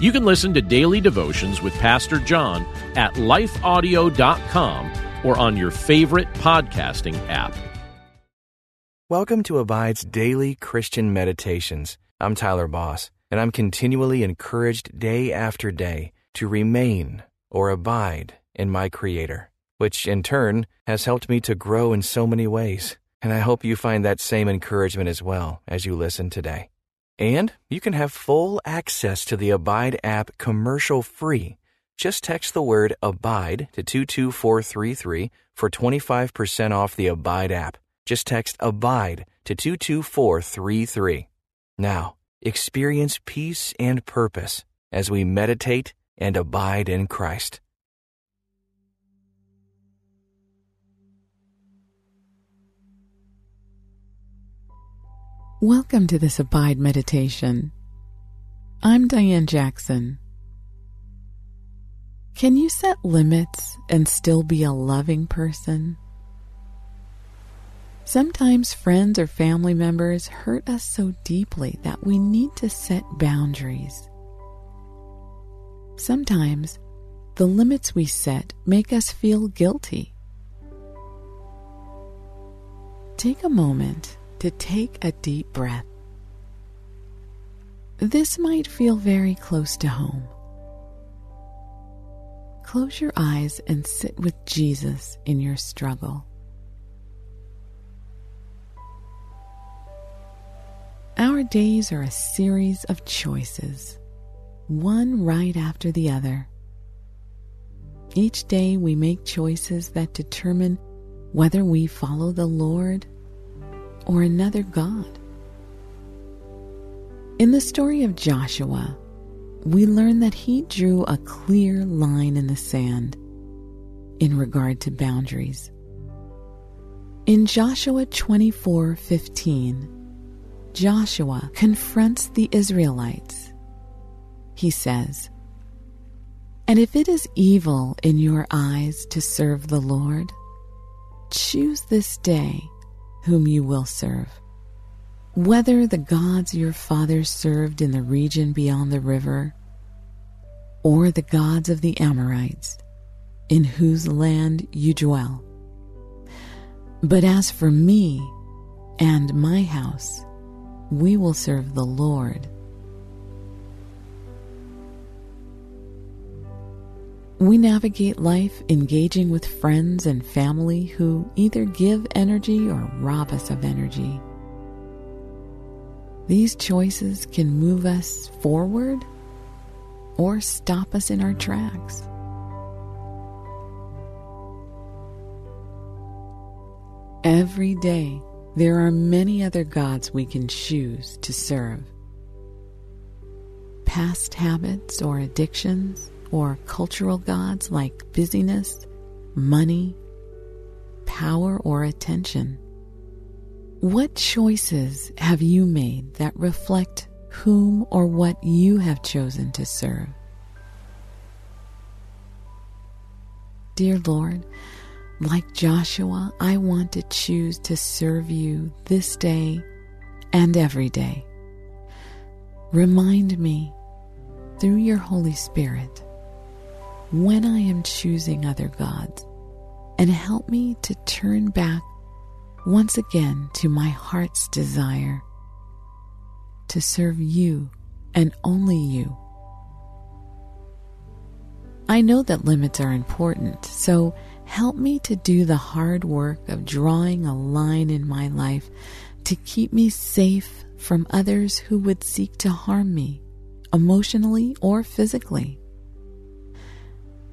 you can listen to daily devotions with Pastor John at lifeaudio.com or on your favorite podcasting app. Welcome to Abide's daily Christian meditations. I'm Tyler Boss, and I'm continually encouraged day after day to remain or abide in my Creator, which in turn has helped me to grow in so many ways. And I hope you find that same encouragement as well as you listen today. And you can have full access to the Abide app commercial free. Just text the word ABIDE to 22433 for 25% off the Abide app. Just text ABIDE to 22433. Now, experience peace and purpose as we meditate and abide in Christ. Welcome to this Abide Meditation. I'm Diane Jackson. Can you set limits and still be a loving person? Sometimes friends or family members hurt us so deeply that we need to set boundaries. Sometimes the limits we set make us feel guilty. Take a moment to take a deep breath. This might feel very close to home. Close your eyes and sit with Jesus in your struggle. Our days are a series of choices, one right after the other. Each day we make choices that determine whether we follow the Lord or another God. In the story of Joshua, we learn that he drew a clear line in the sand in regard to boundaries. In Joshua 24:15, Joshua confronts the Israelites. He says, "And if it is evil in your eyes to serve the Lord, choose this day whom you will serve. Whether the gods your fathers served in the region beyond the river, or the gods of the Amorites, in whose land you dwell. But as for me and my house, we will serve the Lord. We navigate life engaging with friends and family who either give energy or rob us of energy. These choices can move us forward or stop us in our tracks. Every day, there are many other gods we can choose to serve. Past habits or addictions or cultural gods like busyness, money, power, or attention. What choices have you made that reflect whom or what you have chosen to serve? Dear Lord, like Joshua, I want to choose to serve you this day and every day. Remind me through your Holy Spirit when I am choosing other gods, and help me to turn back once again to my heart's desire to serve you and only you. I know that limits are important, so help me to do the hard work of drawing a line in my life to keep me safe from others who would seek to harm me, emotionally or physically.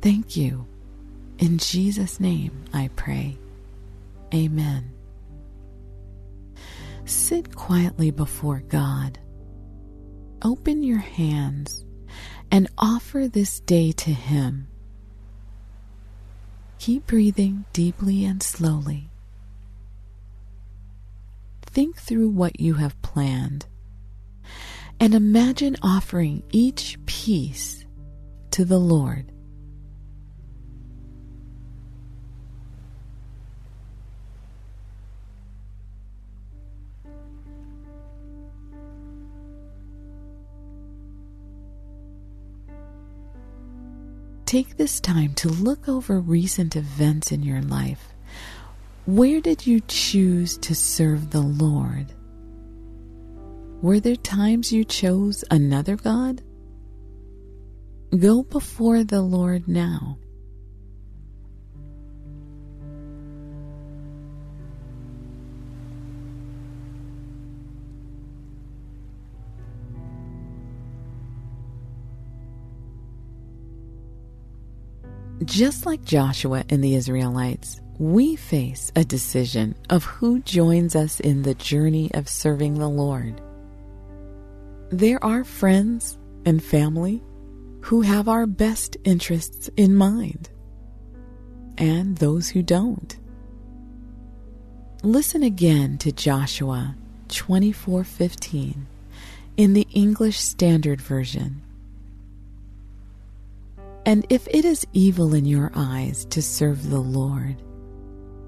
Thank you. In Jesus' name I pray. Amen. Sit quietly before God. Open your hands and offer this day to Him. Keep breathing deeply and slowly. Think through what you have planned and imagine offering each piece to the Lord. Take this time to look over recent events in your life. Where did you choose to serve the Lord? Were there times you chose another God? Go before the Lord now. Just like Joshua and the Israelites, we face a decision of who joins us in the journey of serving the Lord. There are friends and family who have our best interests in mind, and those who don't. Listen again to Joshua 24:15 in the English Standard Version. And if it is evil in your eyes to serve the Lord,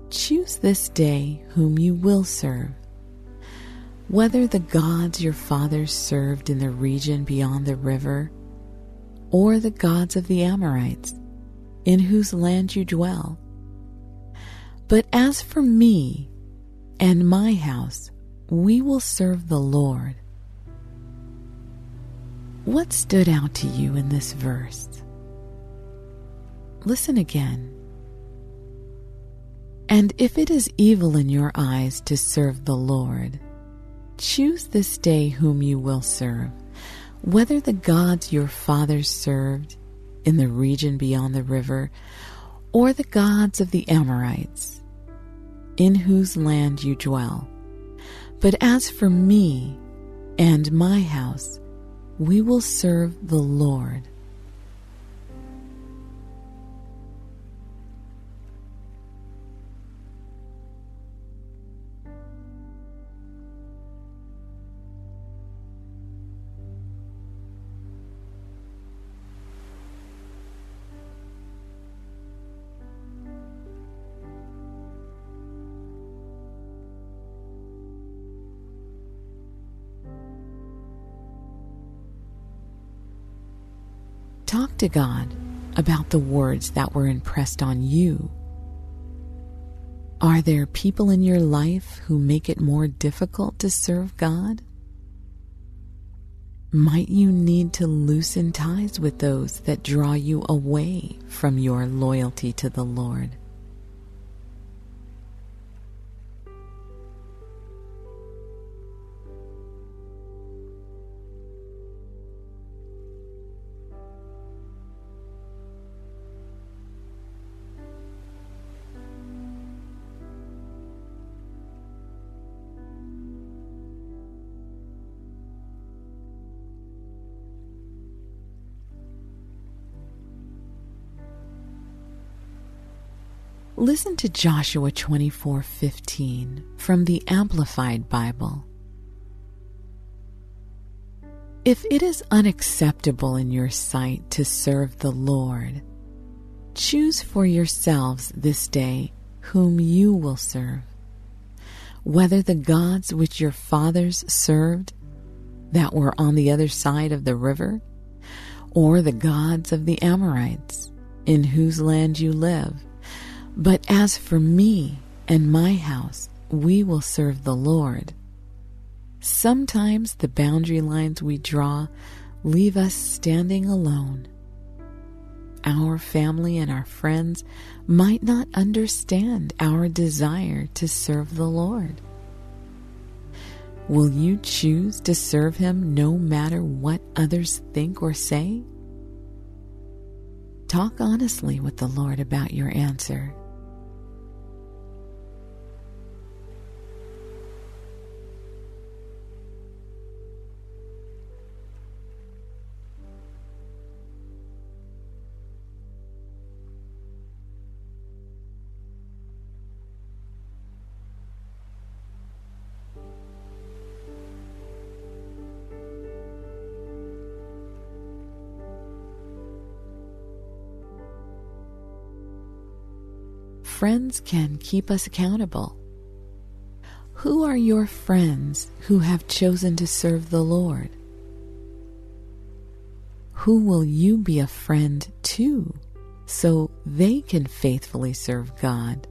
choose this day whom you will serve. Whether the gods your fathers served in the region beyond the river, or the gods of the Amorites, in whose land you dwell. But as for me and my house, we will serve the Lord. What stood out to you in this verse? Listen again. And if it is evil in your eyes to serve the Lord, choose this day whom you will serve, whether the gods your fathers served in the region beyond the river, or the gods of the Amorites, in whose land you dwell. But as for me and my house, we will serve the Lord. Talk to God about the words that were impressed on you. Are there people in your life who make it more difficult to serve God? Might you need to loosen ties with those that draw you away from your loyalty to the Lord? Listen to Joshua 24:15 from the Amplified Bible. If it is unacceptable in your sight to serve the Lord, choose for yourselves this day whom you will serve, whether the gods which your fathers served that were on the other side of the river, or the gods of the Amorites in whose land you live but as for me and my house, we will serve the Lord. Sometimes the boundary lines we draw leave us standing alone. Our family and our friends might not understand our desire to serve the Lord. Will you choose to serve Him no matter what others think or say? Talk honestly with the Lord about your answer. Friends can keep us accountable. Who are your friends who have chosen to serve the Lord? Who will you be a friend to so they can faithfully serve God?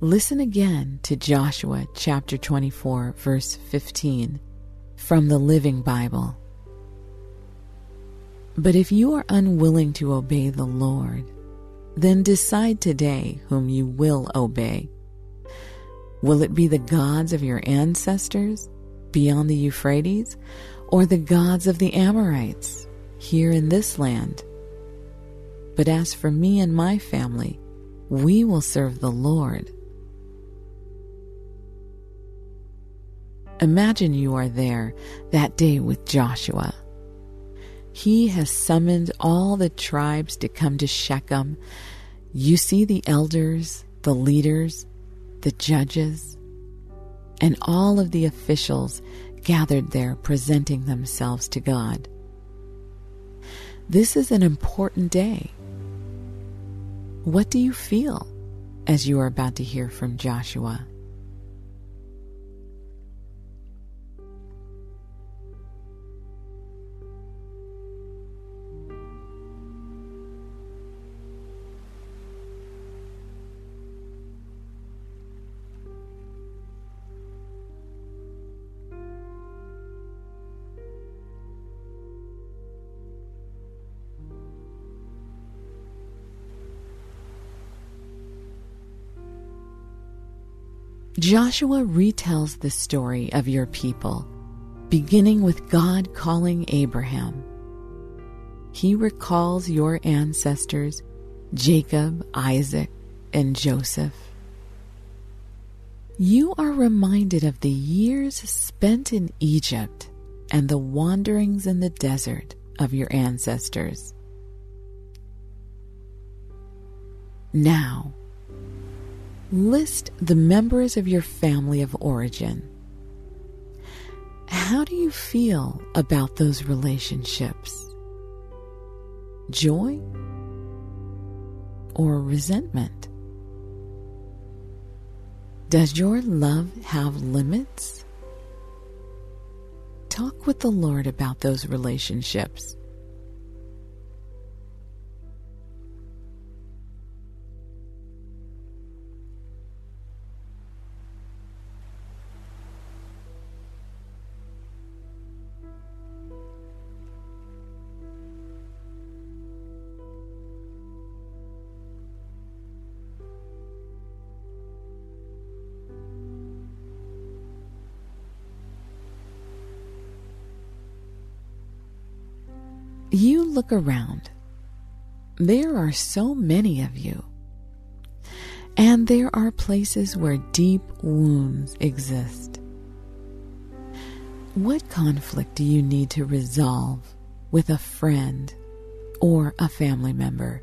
Listen again to Joshua chapter 24, verse 15 from the Living Bible. But if you are unwilling to obey the Lord, then decide today whom you will obey. Will it be the gods of your ancestors beyond the Euphrates, or the gods of the Amorites here in this land? But as for me and my family, we will serve the Lord. Imagine you are there that day with Joshua. He has summoned all the tribes to come to Shechem. You see the elders, the leaders, the judges, and all of the officials gathered there presenting themselves to God. This is an important day. What do you feel as you are about to hear from Joshua? Joshua retells the story of your people, beginning with God calling Abraham. He recalls your ancestors, Jacob, Isaac, and Joseph. You are reminded of the years spent in Egypt and the wanderings in the desert of your ancestors. Now, List the members of your family of origin. How do you feel about those relationships? Joy or resentment? Does your love have limits? Talk with the Lord about those relationships. You look around. There are so many of you. And there are places where deep wounds exist. What conflict do you need to resolve with a friend or a family member?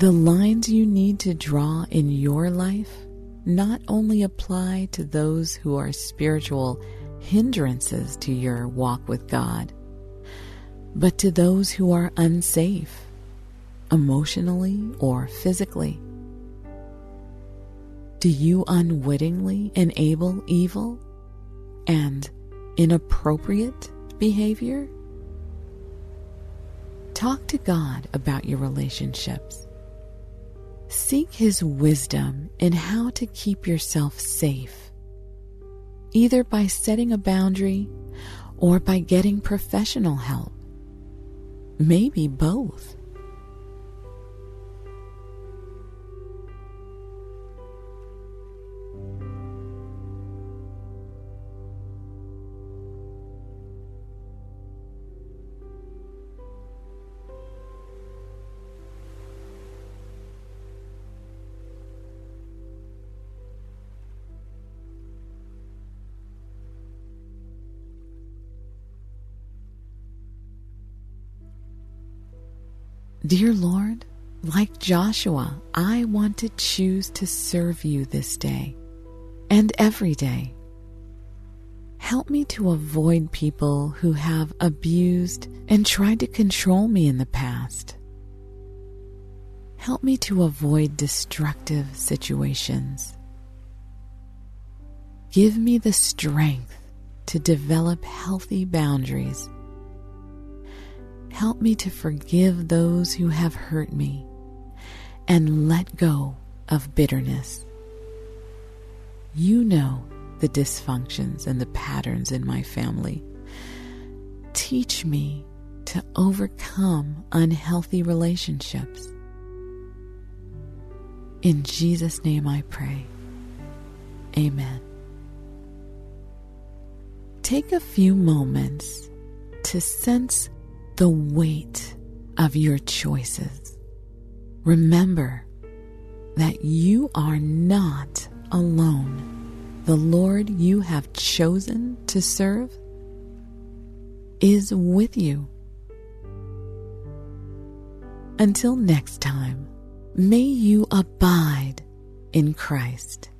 The lines you need to draw in your life not only apply to those who are spiritual hindrances to your walk with God, but to those who are unsafe, emotionally or physically. Do you unwittingly enable evil and inappropriate behavior? Talk to God about your relationships Seek His wisdom in how to keep yourself safe, either by setting a boundary or by getting professional help. Maybe both. Dear Lord, like Joshua, I want to choose to serve you this day and every day. Help me to avoid people who have abused and tried to control me in the past. Help me to avoid destructive situations. Give me the strength to develop healthy boundaries Help me to forgive those who have hurt me and let go of bitterness. You know the dysfunctions and the patterns in my family. Teach me to overcome unhealthy relationships. In Jesus' name I pray. Amen. Take a few moments to sense the weight of your choices. Remember that you are not alone. The Lord you have chosen to serve is with you. Until next time, may you abide in Christ.